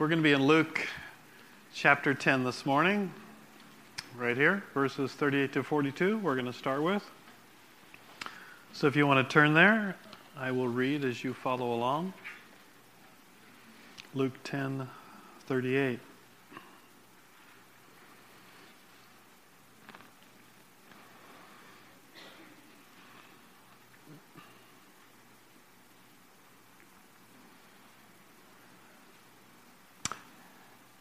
We're going to be in Luke chapter 10 this morning, right here, verses 38 to 42. We're going to start with. So if you want to turn there, I will read as you follow along. Luke 10 38.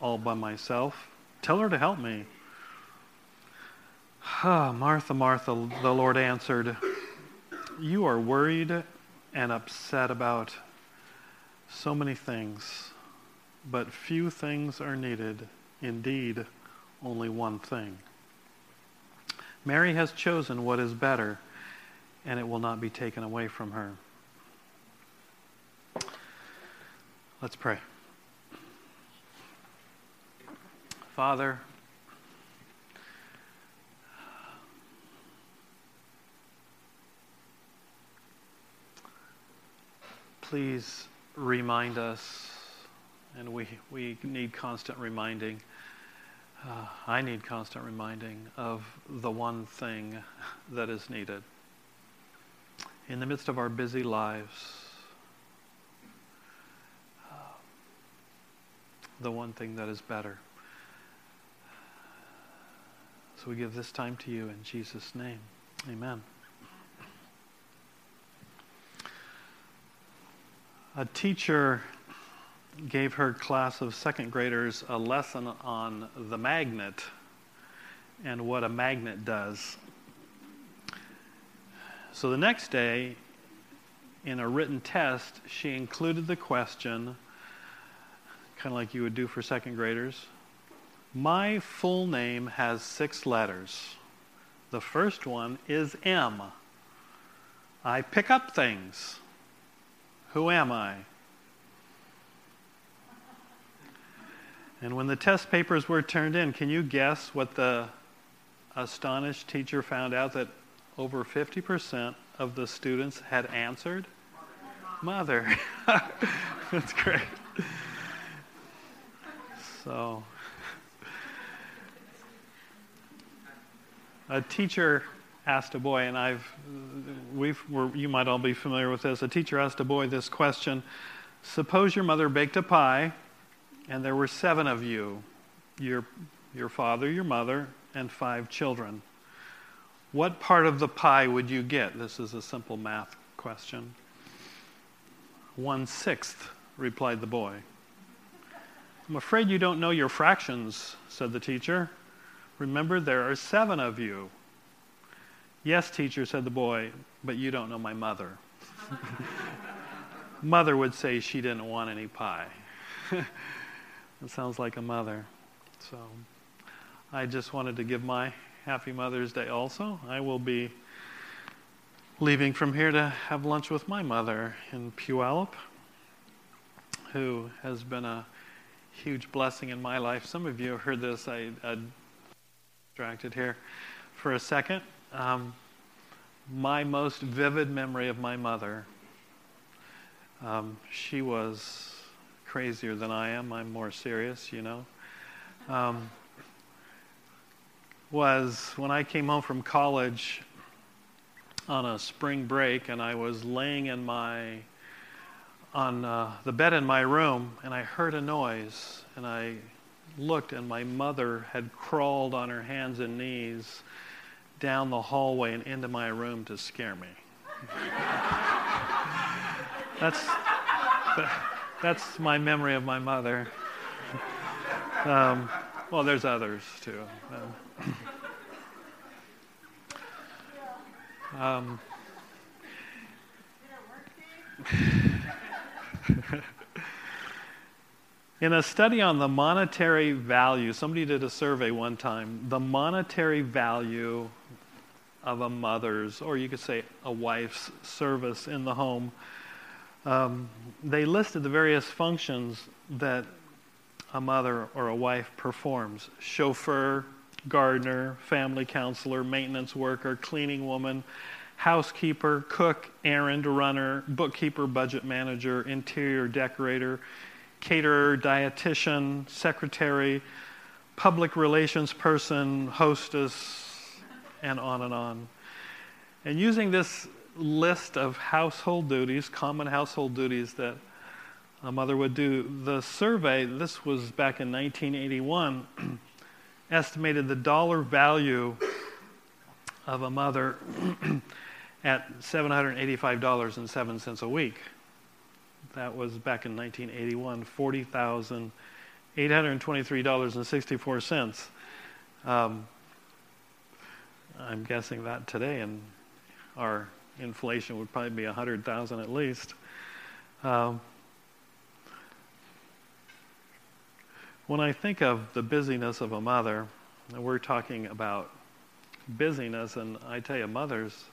all by myself? Tell her to help me. Ah, Martha, Martha, the Lord answered, You are worried and upset about so many things, but few things are needed. Indeed, only one thing. Mary has chosen what is better, and it will not be taken away from her. Let's pray. Father, please remind us, and we, we need constant reminding. Uh, I need constant reminding of the one thing that is needed. In the midst of our busy lives, uh, the one thing that is better. We give this time to you in Jesus' name. Amen. A teacher gave her class of second graders a lesson on the magnet and what a magnet does. So the next day, in a written test, she included the question, kind of like you would do for second graders my full name has six letters. The first one is M. I pick up things. Who am I? And when the test papers were turned in, can you guess what the astonished teacher found out that over 50% of the students had answered? Mother. That's great. So. A teacher asked a boy, and I've, we've, you might all be familiar with this. A teacher asked a boy this question Suppose your mother baked a pie, and there were seven of you your, your father, your mother, and five children. What part of the pie would you get? This is a simple math question. One sixth, replied the boy. I'm afraid you don't know your fractions, said the teacher. Remember, there are seven of you. Yes, teacher, said the boy, but you don't know my mother. mother would say she didn't want any pie. it sounds like a mother. So I just wanted to give my happy Mother's Day also. I will be leaving from here to have lunch with my mother in Puyallup, who has been a huge blessing in my life. Some of you have heard this. I, I distracted here for a second. Um, my most vivid memory of my mother, um, she was crazier than I am. I'm more serious, you know. Um, was when I came home from college on a spring break and I was laying in my on uh, the bed in my room and I heard a noise and I looked, and my mother had crawled on her hands and knees down the hallway and into my room to scare me. that's, that's my memory of my mother. Um, well, there's others too. Um, In a study on the monetary value, somebody did a survey one time, the monetary value of a mother's, or you could say a wife's service in the home. Um, they listed the various functions that a mother or a wife performs chauffeur, gardener, family counselor, maintenance worker, cleaning woman, housekeeper, cook, errand runner, bookkeeper, budget manager, interior decorator caterer, dietitian, secretary, public relations person, hostess, and on and on. And using this list of household duties, common household duties that a mother would do, the survey, this was back in 1981, estimated the dollar value of a mother at $785.07 a week. That was back in 1981, $40,823.64. Um, I'm guessing that today, and our inflation would probably be 100,000 at least. Um, when I think of the busyness of a mother, we're talking about busyness, and I tell you, mothers,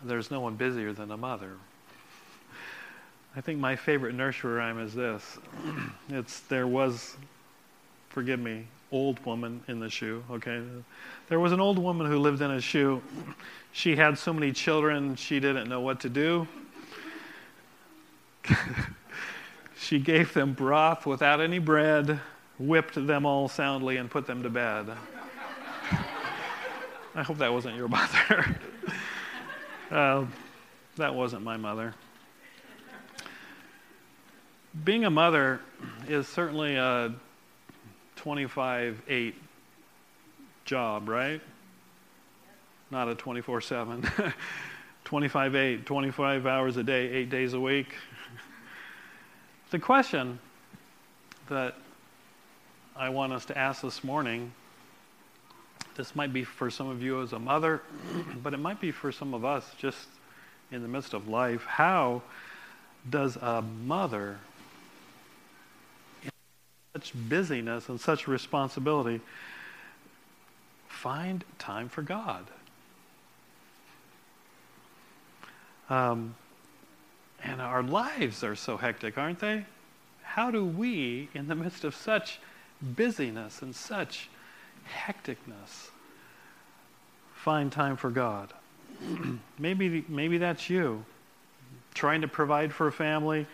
there's no one busier than a mother. I think my favorite nursery rhyme is this. it's there was, forgive me, old woman in the shoe, okay? There was an old woman who lived in a shoe. She had so many children, she didn't know what to do. she gave them broth without any bread, whipped them all soundly, and put them to bed. I hope that wasn't your mother. uh, that wasn't my mother being a mother is certainly a 25 8 job, right? Not a 24 7. 25 8, 25 hours a day, eight days a week. the question that I want us to ask this morning this might be for some of you as a mother, but it might be for some of us just in the midst of life. How does a mother such busyness and such responsibility, find time for God. Um, and our lives are so hectic, aren't they? How do we, in the midst of such busyness and such hecticness, find time for God? maybe, maybe that's you, trying to provide for a family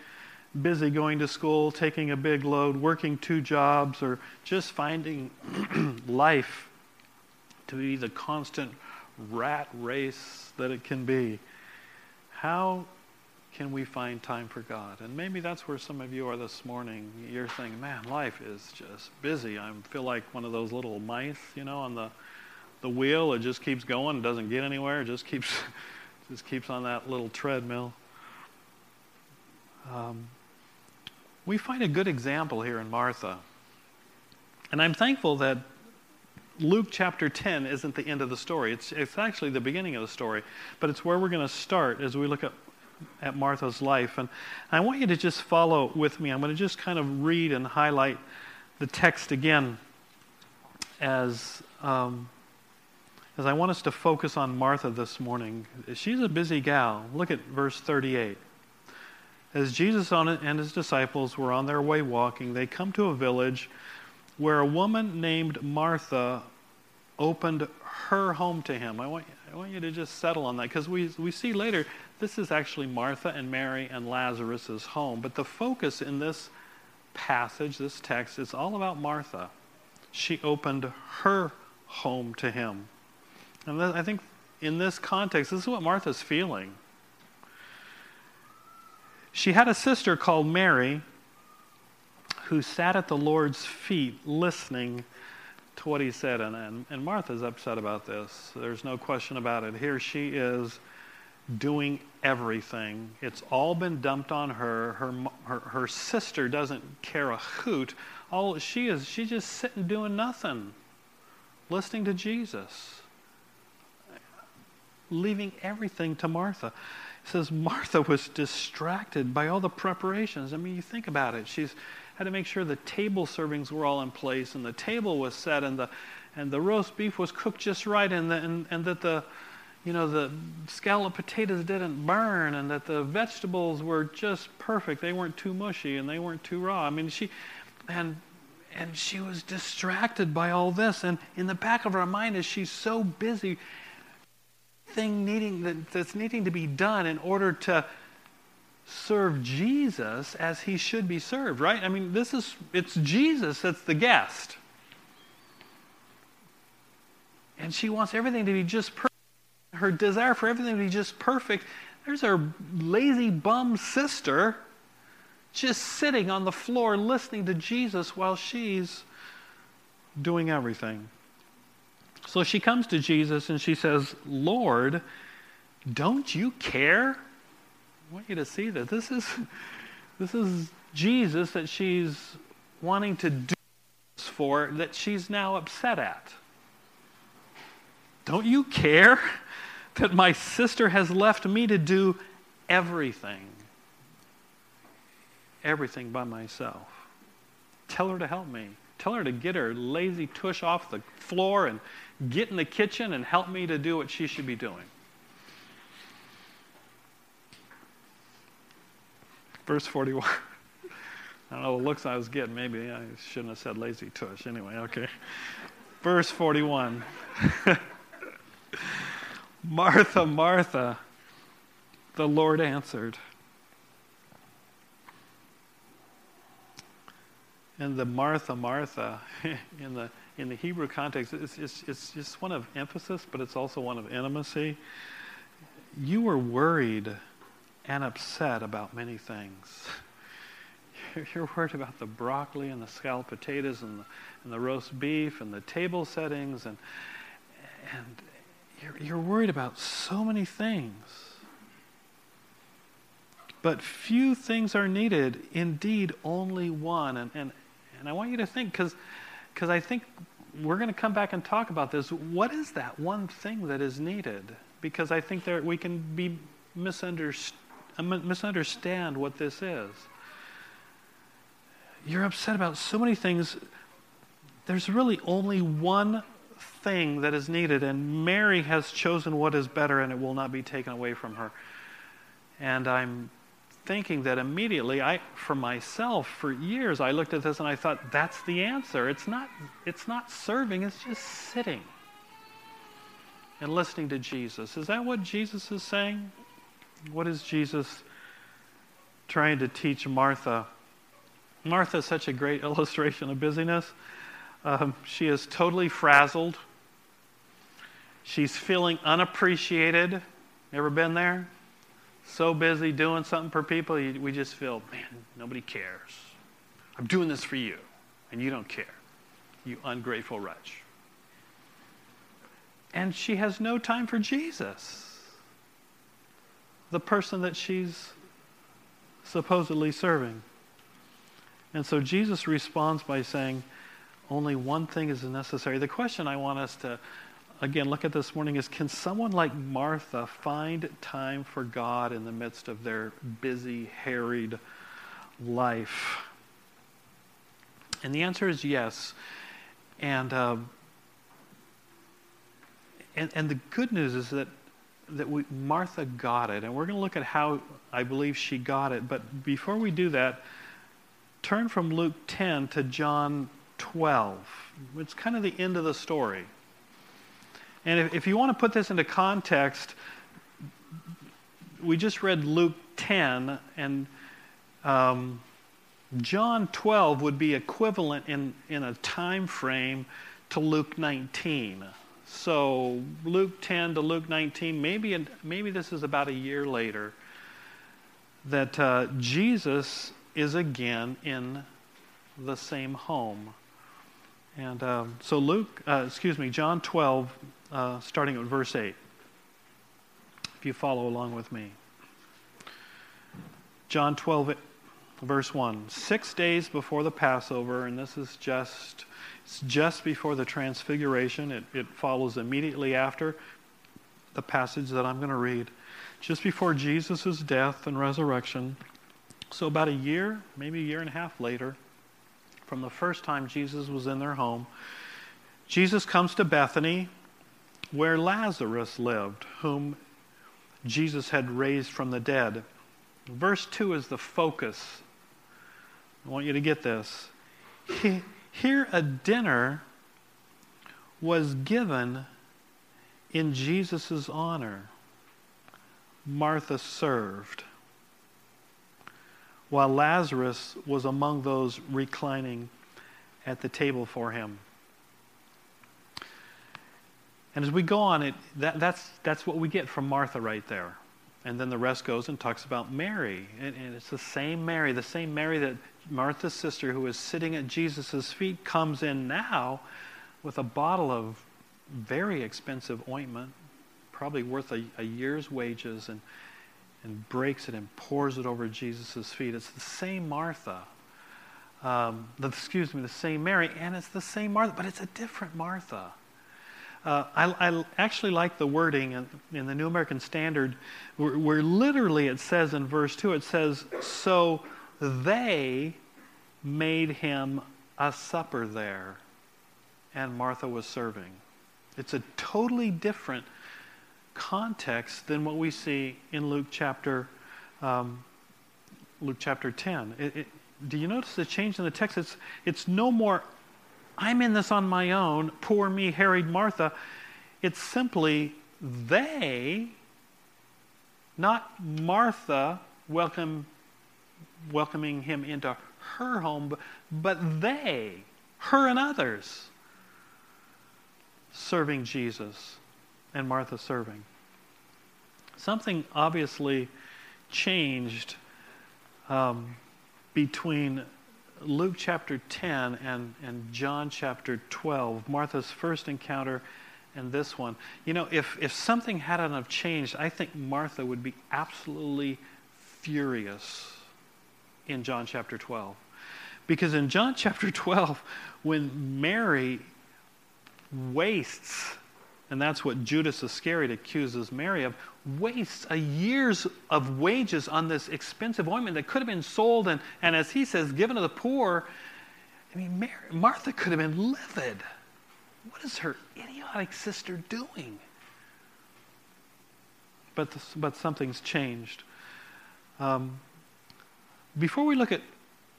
busy going to school, taking a big load, working two jobs, or just finding life to be the constant rat race that it can be. How can we find time for God? And maybe that's where some of you are this morning. You're saying, man, life is just busy. I feel like one of those little mice, you know, on the the wheel. It just keeps going, doesn't get anywhere. It just keeps just keeps on that little treadmill. Um, we find a good example here in Martha. And I'm thankful that Luke chapter 10 isn't the end of the story. It's, it's actually the beginning of the story, but it's where we're going to start as we look at, at Martha's life. And I want you to just follow with me. I'm going to just kind of read and highlight the text again as, um, as I want us to focus on Martha this morning. She's a busy gal. Look at verse 38. As Jesus and his disciples were on their way walking, they come to a village where a woman named Martha opened her home to him. I want, I want you to just settle on that because we, we see later this is actually Martha and Mary and Lazarus' home. But the focus in this passage, this text, is all about Martha. She opened her home to him. And I think in this context, this is what Martha's feeling. She had a sister called Mary who sat at the Lord's feet listening to what he said. And, and, and Martha's upset about this. There's no question about it. Here she is doing everything. It's all been dumped on her. Her, her, her sister doesn't care a hoot. All she is, she's just sitting doing nothing, listening to Jesus, leaving everything to Martha says Martha was distracted by all the preparations. I mean, you think about it. She's had to make sure the table servings were all in place and the table was set and the and the roast beef was cooked just right and the, and, and that the you know the scalloped potatoes didn't burn and that the vegetables were just perfect they weren't too mushy and they weren't too raw i mean she and and she was distracted by all this and in the back of her mind as she's so busy thing needing that, that's needing to be done in order to serve Jesus as he should be served, right? I mean, this is it's Jesus that's the guest. And she wants everything to be just perfect. Her desire for everything to be just perfect. There's her lazy bum sister just sitting on the floor listening to Jesus while she's doing everything. So she comes to Jesus and she says, Lord, don't you care? I want you to see that. This is, this is Jesus that she's wanting to do this for, that she's now upset at. Don't you care that my sister has left me to do everything? Everything by myself. Tell her to help me. Tell her to get her lazy tush off the floor and get in the kitchen and help me to do what she should be doing. Verse 41. I don't know the looks I was getting. Maybe I shouldn't have said lazy tush. Anyway, okay. Verse 41. Martha, Martha, the Lord answered. And the Martha, Martha, in the in the Hebrew context, it's, it's, it's just one of emphasis, but it's also one of intimacy. You were worried and upset about many things. You're worried about the broccoli and the scalloped potatoes and the, and the roast beef and the table settings, and, and you're, you're worried about so many things. But few things are needed, indeed, only one. And, and, and I want you to think, because because I think we're going to come back and talk about this. What is that one thing that is needed? Because I think there we can be misunderst- uh, misunderstand what this is. You're upset about so many things. There's really only one thing that is needed, and Mary has chosen what is better, and it will not be taken away from her. And I'm thinking that immediately I for myself for years I looked at this and I thought that's the answer. It's not it's not serving, it's just sitting and listening to Jesus. Is that what Jesus is saying? What is Jesus trying to teach Martha? Martha is such a great illustration of busyness. Um, she is totally frazzled. She's feeling unappreciated. Ever been there? So busy doing something for people, we just feel, man, nobody cares. I'm doing this for you, and you don't care. You ungrateful wretch. And she has no time for Jesus, the person that she's supposedly serving. And so Jesus responds by saying, only one thing is necessary. The question I want us to again look at this morning is can someone like Martha find time for God in the midst of their busy, harried life? And the answer is yes. And, uh, and, and the good news is that, that we, Martha got it. And we're going to look at how I believe she got it. But before we do that, turn from Luke 10 to John 12. It's kind of the end of the story. And if, if you want to put this into context, we just read Luke 10, and um, John 12 would be equivalent in, in a time frame to Luke 19. So Luke 10 to Luke 19, maybe, maybe this is about a year later, that uh, Jesus is again in the same home. And um, so Luke, uh, excuse me, John 12, uh, starting at verse 8. If you follow along with me. John 12, verse 1. Six days before the Passover, and this is just, it's just before the Transfiguration. It, it follows immediately after the passage that I'm going to read. Just before Jesus' death and resurrection. So, about a year, maybe a year and a half later, from the first time Jesus was in their home. Jesus comes to Bethany, where Lazarus lived, whom Jesus had raised from the dead. Verse 2 is the focus. I want you to get this. Here, a dinner was given in Jesus' honor. Martha served, while Lazarus was among those reclining at the table for him. And as we go on, it, that, that's, that's what we get from Martha right there. And then the rest goes and talks about Mary. And, and it's the same Mary, the same Mary that Martha's sister, who is sitting at Jesus' feet, comes in now with a bottle of very expensive ointment, probably worth a, a year's wages, and, and breaks it and pours it over Jesus' feet. It's the same Martha. Um, the, excuse me, the same Mary, and it's the same Martha, but it's a different Martha. Uh, I, I, actually like the wording in, in, the New American Standard, where, where literally it says in verse 2, it says, So they made him a supper there, and Martha was serving. It's a totally different context than what we see in Luke chapter, um, Luke chapter 10. It, it, do you notice the change in the text? It's, it's no more I'm in this on my own, poor me, harried Martha. It's simply they, not Martha welcome, welcoming him into her home, but, they, her and others, serving Jesus and Martha serving. Something obviously changed um, between Luke chapter 10 and, and John chapter 12, Martha's first encounter and this one. You know, if, if something hadn't have changed, I think Martha would be absolutely furious in John chapter 12. Because in John chapter 12, when Mary wastes and that's what Judas Iscariot accuses Mary of, wastes a year's of wages on this expensive ointment that could have been sold and, and as he says, given to the poor. I mean, Mary, Martha could have been livid. What is her idiotic sister doing? But, this, but something's changed. Um, before we look at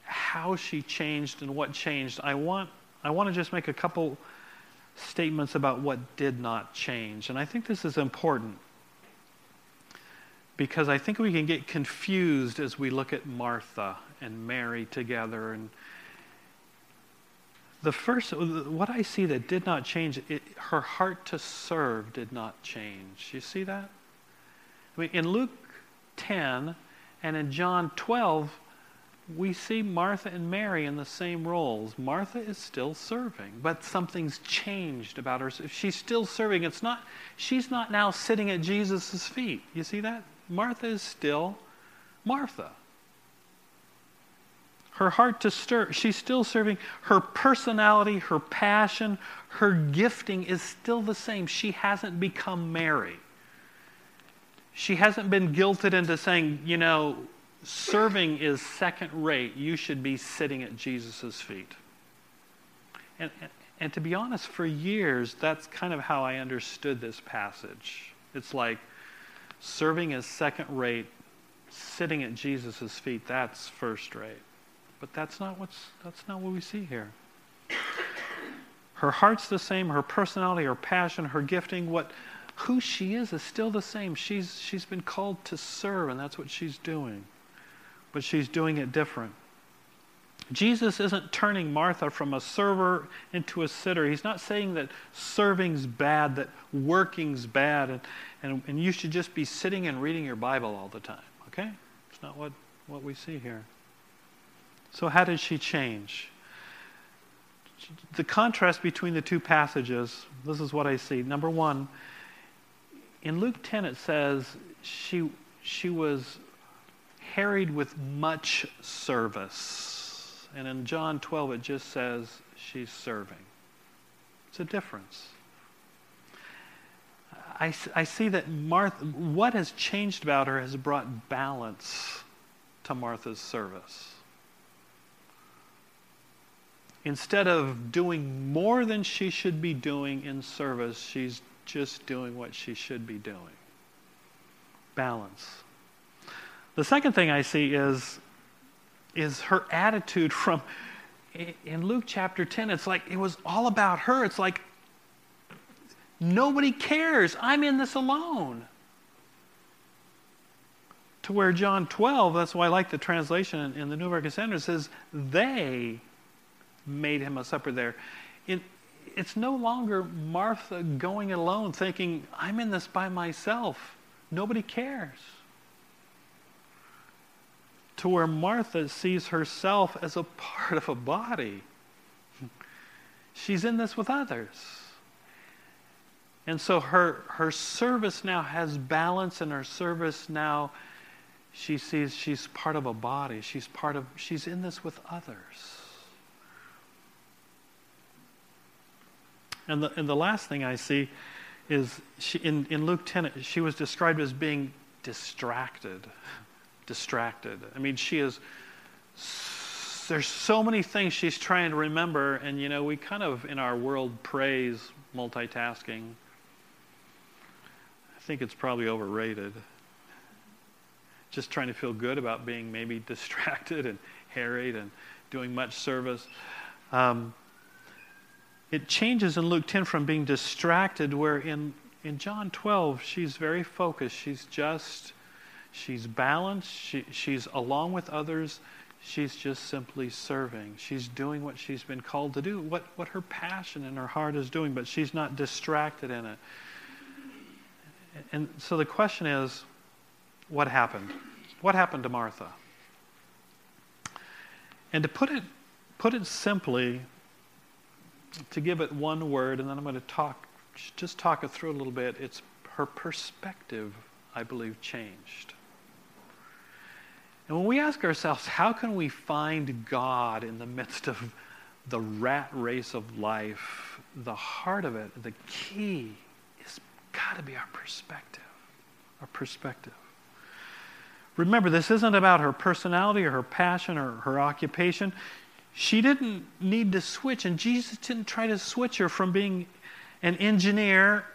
how she changed and what changed, I want, I want to just make a couple statements about what did not change. And I think this is important because I think we can get confused as we look at Martha and Mary together. And the first, what I see that did not change, it, her heart to serve did not change. You see that? I mean, in Luke 10 and in John 12, we see Martha and Mary in the same roles. Martha is still serving, but something's changed about her. If she's still serving, it's not she's not now sitting at Jesus' feet. You see that? Martha is still Martha. Her heart to stir, she's still serving. Her personality, her passion, her gifting is still the same. She hasn't become Mary. She hasn't been guilted into saying, you know, serving is second rate. You should be sitting at Jesus' feet. And, and to be honest, for years, that's kind of how I understood this passage. It's like serving is second rate, sitting at Jesus' feet, that's first rate. But that's not, what's, that's not what we see here. Her heart's the same, her personality, her passion, her gifting, what, who she is is still the same. She's, she's been called to serve, and that's what she's doing but she's doing it different. Jesus isn't turning Martha from a server into a sitter. He's not saying that serving's bad, that working's bad, and, and, and you should just be sitting and reading your Bible all the time. Okay? It's not what, what we see here. So, how did she change? The contrast between the two passages, this is what I see. Number one, in Luke 10, it says she, she was harried with much service. And in John 12, it just says she's serving. It's a difference. I, I see that Martha, what has changed about her has brought balance to Martha's service. instead of doing more than she should be doing in service, she's just doing what she should be doing. Balance. The second thing I see is, is her attitude from in Luke chapter 10. It's like it was all about her. It's like nobody cares. I'm in this alone. To where John 12, that's why I like the translation in the New American Standard, says they made him a supper there. It, it's no longer Martha going alone thinking, I'm in this by myself. Nobody cares. To where Martha sees herself as a part of a body. She's in this with others. And so her, her service now has balance, and her service now, she sees she's part of a body. She's part of, she's in this with others. And the, and the last thing I see is she, in, in Luke 10, she was described as being distracted. Distracted. I mean, she is, there's so many things she's trying to remember, and you know, we kind of in our world praise multitasking. I think it's probably overrated. Just trying to feel good about being maybe distracted and harried and doing much service. Um, it changes in Luke 10 from being distracted, where in, in John 12, she's very focused. She's just, she's balanced, she, she's along with others. She's just simply serving. She's doing what she's been called to do, what, what her passion and her heart is doing, but she's not distracted in it. And so the question is what happened? What happened to Martha? And to put it, put it simply, to give it one word, and then I'm going to talk, just talk it through a little bit. It's her perspective, I believe, changed. And when we ask ourselves, how can we find God in the midst of the rat race of life, the heart of it, the key is got to be our perspective. Our perspective. Remember, this isn't about her personality or her passion or her occupation. She didn't need to switch, and Jesus didn't try to switch her from being an engineer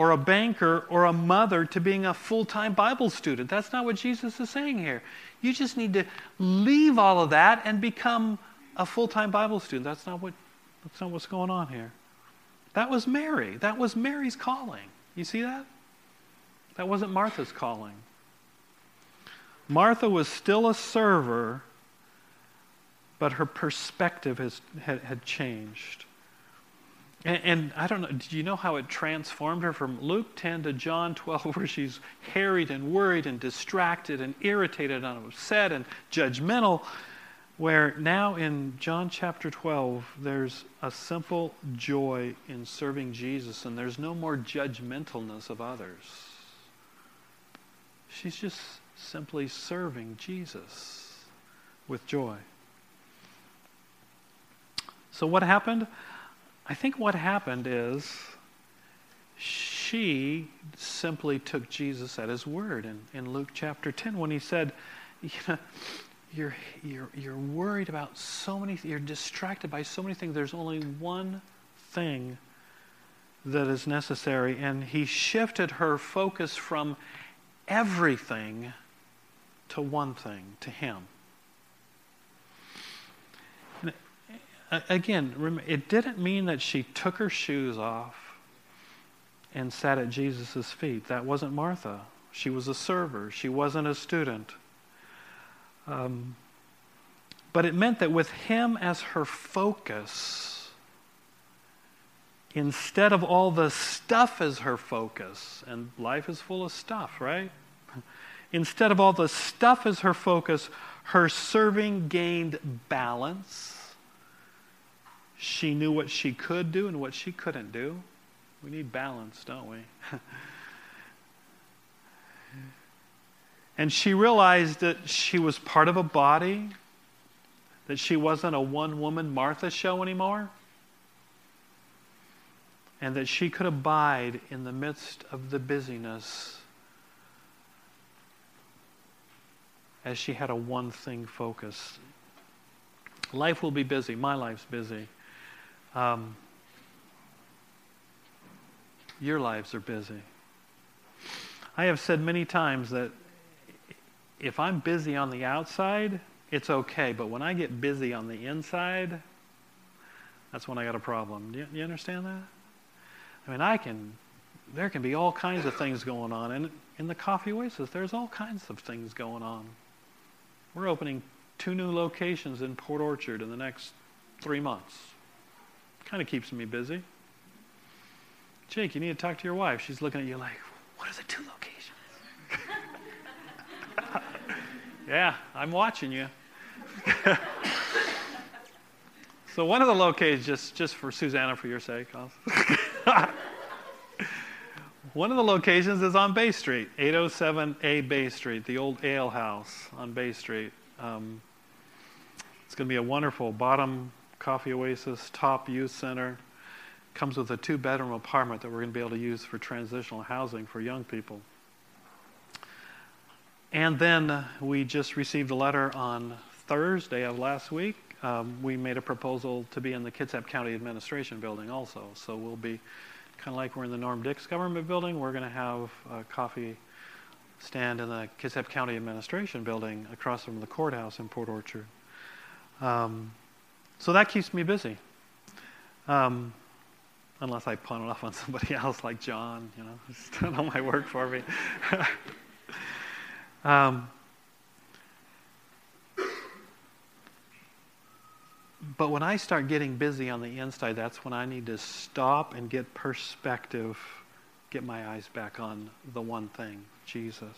or a banker or a mother to being a full time Bible student. That's not what Jesus is saying here. You just need to leave all of that and become a full time Bible student. That's not, what, that's not what's going on here. That was Mary. That was Mary's calling. You see that? That wasn't Martha's calling. Martha was still a server but her perspective has, had, had changed. And, and, I don't know, do you know how it transformed her from Luke 10 to John 12, where she's harried and worried and distracted and irritated and upset and judgmental? Where now in John chapter 12, there's a simple joy in serving Jesus, and there's no more judgmentalness of others. She's just simply serving Jesus with joy. So, what happened? I think what happened is she simply took Jesus at his word in, in Luke chapter 10 when he said, you know, you're, you're, you're worried about so many, you're distracted by so many things. There's only one thing that is necessary. And he shifted her focus from everything to one thing, to him. Again, it didn't mean that she took her shoes off and sat at Jesus' feet. That wasn't Martha. She was a server, she wasn't a student. Um, but it meant that with him as her focus, instead of all the stuff as her focus, and life is full of stuff, right? Instead of all the stuff as her focus, her serving gained balance she knew what she could do and what she couldn't do. We need balance, don't we? and she realized that she was part of a body, that she wasn't a one woman Martha show anymore, and that she could abide in the midst of the busyness as she had a one thing focus. Life will be busy. My life's busy. Um, your lives are busy. I have said many times that if I'm busy on the outside, it's okay. But when I get busy on the inside, that's when I got a problem. Do you, you understand that? I mean, I can, there can be all kinds of things going on. And in the Coffee Oasis, there's all kinds of things going on. We're opening two new locations in Port Orchard in the next three months. Kind of keeps me busy. Jake, you need to talk to your wife. She's looking at you like, what are the two locations? yeah, I'm watching you. so one of the locations, just, just for Susanna, for your sake, one of the locations is on Bay Street, 807A Bay Street, the old ale house on Bay Street. Um, it's going to be a wonderful bottom coffee oasis, top youth center comes with a two bedroom apartment that we're going to be able to use for transitional housing for young people. And then we just received a letter on Thursday of last week. Um, we made a proposal to be in the Kitsap County Administration Building also. So we'll be kind of like we're in the Norm Dicks Government Building. We're going to have a coffee stand in the Kitsap County Administration Building across from the courthouse in Port Orchard. Um, so that keeps me busy. Um, unless I pawn it off on somebody else like John, you know, he's done all my work for me. um, but when I start getting busy on the inside, that's when I need to stop and get perspective, get my eyes back on the one thing, Jesus.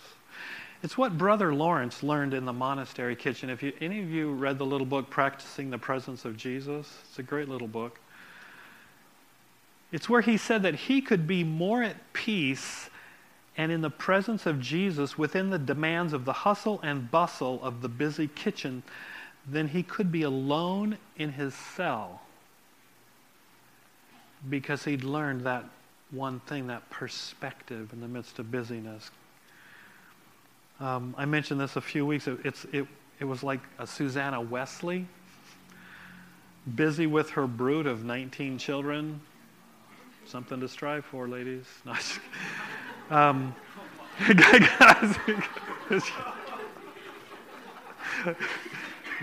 It's what Brother Lawrence learned in the monastery kitchen. If you, any of you read the little book, Practicing the Presence of Jesus, it's a great little book. It's where he said that he could be more at peace and in the presence of Jesus within the demands of the hustle and bustle of the busy kitchen than he could be alone in his cell because he'd learned that one thing, that perspective in the midst of busyness. Um, I mentioned this a few weeks ago. It's, it, it was like a Susanna Wesley, busy with her brood of 19 children, Something to strive for, ladies. No, um, guys, you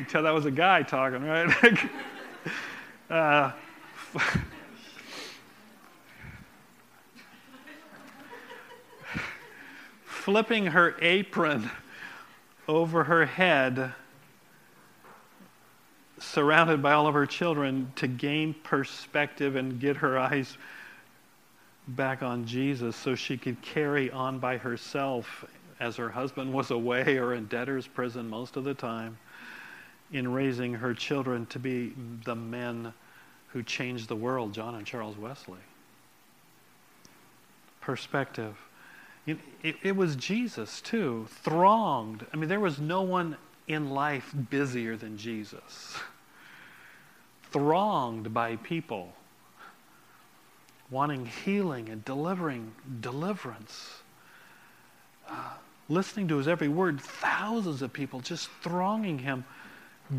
tell that was a guy talking, right? uh, flipping her apron over her head, surrounded by all of her children, to gain perspective and get her eyes back on Jesus so she could carry on by herself as her husband was away or in debtor's prison most of the time in raising her children to be the men who changed the world, John and Charles Wesley. Perspective. It, it, was Jesus, too, thronged. I mean, there was no one in life busier than Jesus. Thronged by people wanting healing and delivering deliverance. Uh, listening to his every word, thousands of people just thronging him,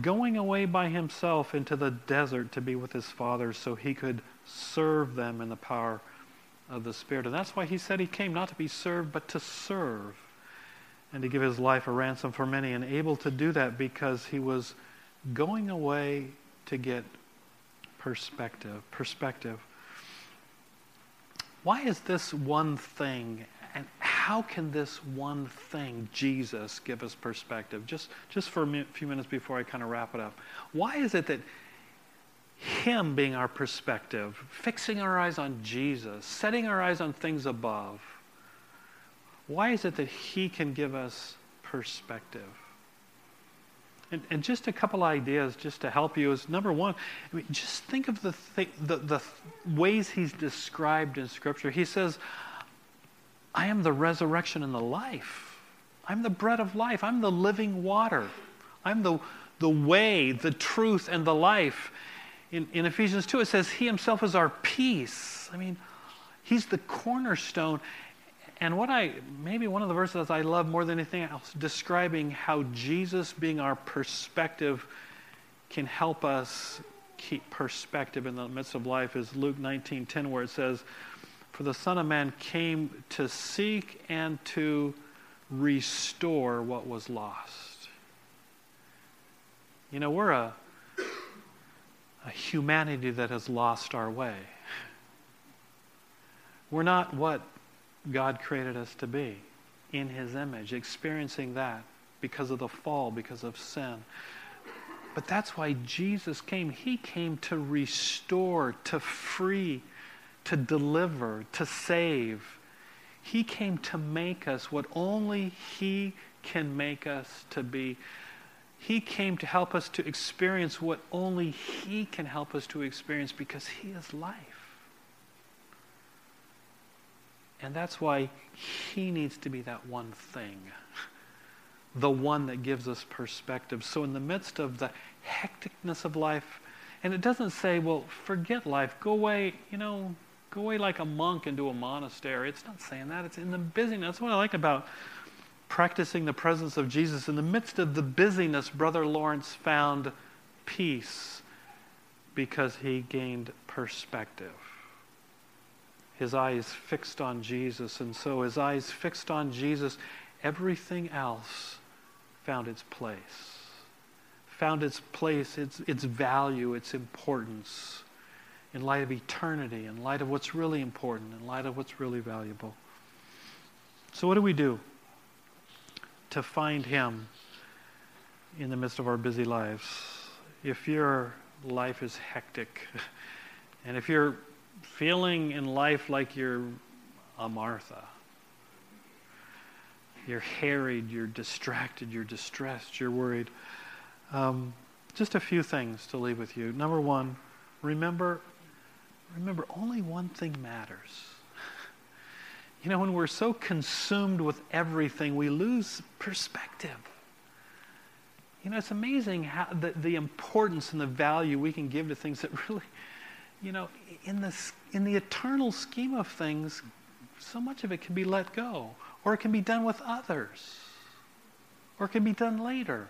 going away by himself into the desert to be with his father so he could serve them in the power of the Spirit. And that's why he said he came not to be served, but to serve and to give his life a ransom for many, and able to do that because he was going away to get perspective. Perspective. Why is this one thing, and how can this one thing, Jesus, give us perspective? Just, just for a few minutes before I kind of wrap it up. Why is it that Him being our perspective, fixing our eyes on Jesus, setting our eyes on things above, why is it that He can give us perspective? And, and, just a couple ideas just to help you is number one, I mean, just think of the, th- the, the ways he's described in Scripture. He says, I am the resurrection and the life. I'm the bread of life. I'm the living water. I'm the, the way, the truth, and the life. In, in Ephesians 2, it says, He Himself is our peace. I mean, He's the cornerstone. And what I, maybe one of the verses I love more than anything else, describing how Jesus being our perspective can help us keep perspective in the midst of life is Luke 19:10 where it says for the son of man came to seek and to restore what was lost. You know, we're a a humanity that has lost our way. We're not what God created us to be in His image, experiencing that because of the fall, because of sin. But that's why Jesus came. He came to restore, to free, to deliver, to save. He came to make us what only He can make us to be. He came to help us to experience what only He can help us to experience because He is life. And that's why He needs to be that one thing, the one that gives us perspective. So, in the midst of the hecticness of life, and it doesn't say, well, forget life, go away, you know, go away like a monk into a monastery. It's not saying that. It's in the busyness. That's what I like about practicing the presence of Jesus. In the midst of the busyness, Brother Lawrence found peace because he gained perspective his eyes fixed on Jesus. And so, his eyes fixed on Jesus, everything else found its place. Found its place, its, its value, its importance in light of eternity, in light of what's really important, in light of what's really valuable. So, what do we do to find Him in the midst of our busy lives? If your life is hectic, and if you're feeling in life like you're a Martha. You're harried, you're distracted, you're distressed, you're worried. Um, just a few things to leave with you. Number one, remember, remember, only one thing matters. You know, when we're so consumed with everything, we lose perspective. You know, it's amazing how the, the importance and the value we can give to things that really you know, in the, in the eternal scheme of things, so much of it can be let go, or it can be done with others, or it can be done later.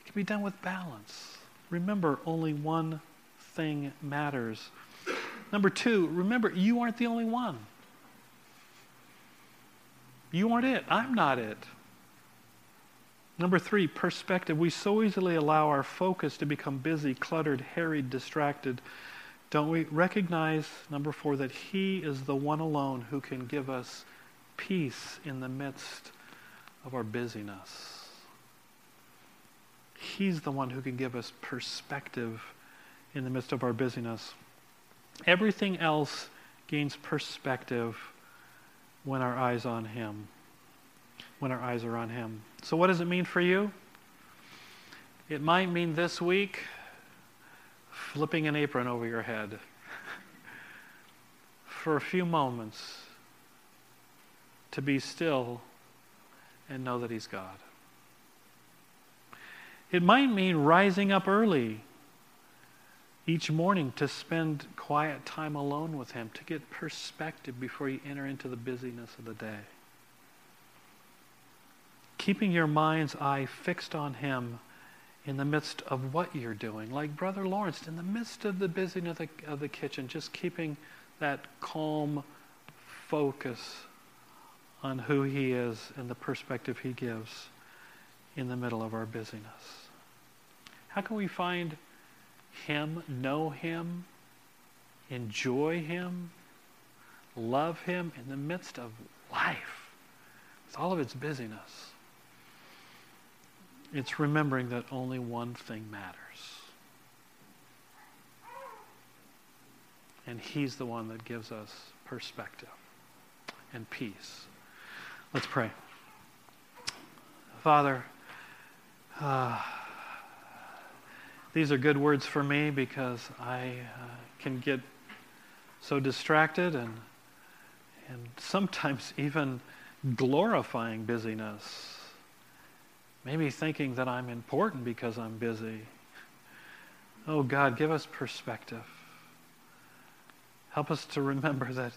It can be done with balance. Remember, only one thing matters. Number two, remember, you aren't the only one. You aren't it. I'm not it. Number three, perspective. We so easily allow our focus to become busy, cluttered, harried, distracted. Don't we recognize, number four, that He is the one alone who can give us peace in the midst of our busyness? He's the one who can give us perspective in the midst of our busyness. Everything else gains perspective when our eyes on him. When our eyes are on him. So what does it mean for you? It might mean this week flipping an apron over your head for a few moments to be still and know that He's God. It might mean rising up early each morning to spend quiet time alone with Him, to get perspective before you enter into the busyness of the day. Keeping your mind's eye fixed on Him in the midst of what you're doing. Like Brother Lawrence, in the midst of the busyness of the, of the kitchen, just keeping that calm focus on who he is and the perspective he gives in the middle of our busyness. How can we find him, know him, enjoy him, love him in the midst of life with all of its busyness? It's remembering that only one thing matters. And He's the one that gives us perspective and peace. Let's pray. Father, uh, these are good words for me because I uh, can get so distracted and, and sometimes even glorifying busyness Maybe thinking that I'm important because I'm busy. Oh God, give us perspective. Help us to remember that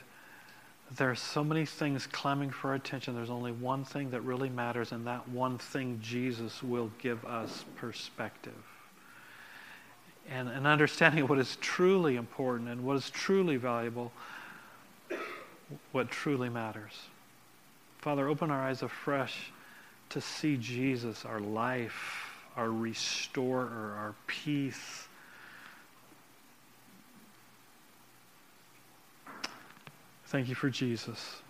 there are so many things clamoring for our attention. There's only one thing that really matters, and that one thing, Jesus, will give us perspective. And, and understanding what is truly important and what is truly valuable, what truly matters. Father, open our eyes afresh to see Jesus, our life, our restorer, our peace. Thank you for Jesus.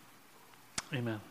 Amen.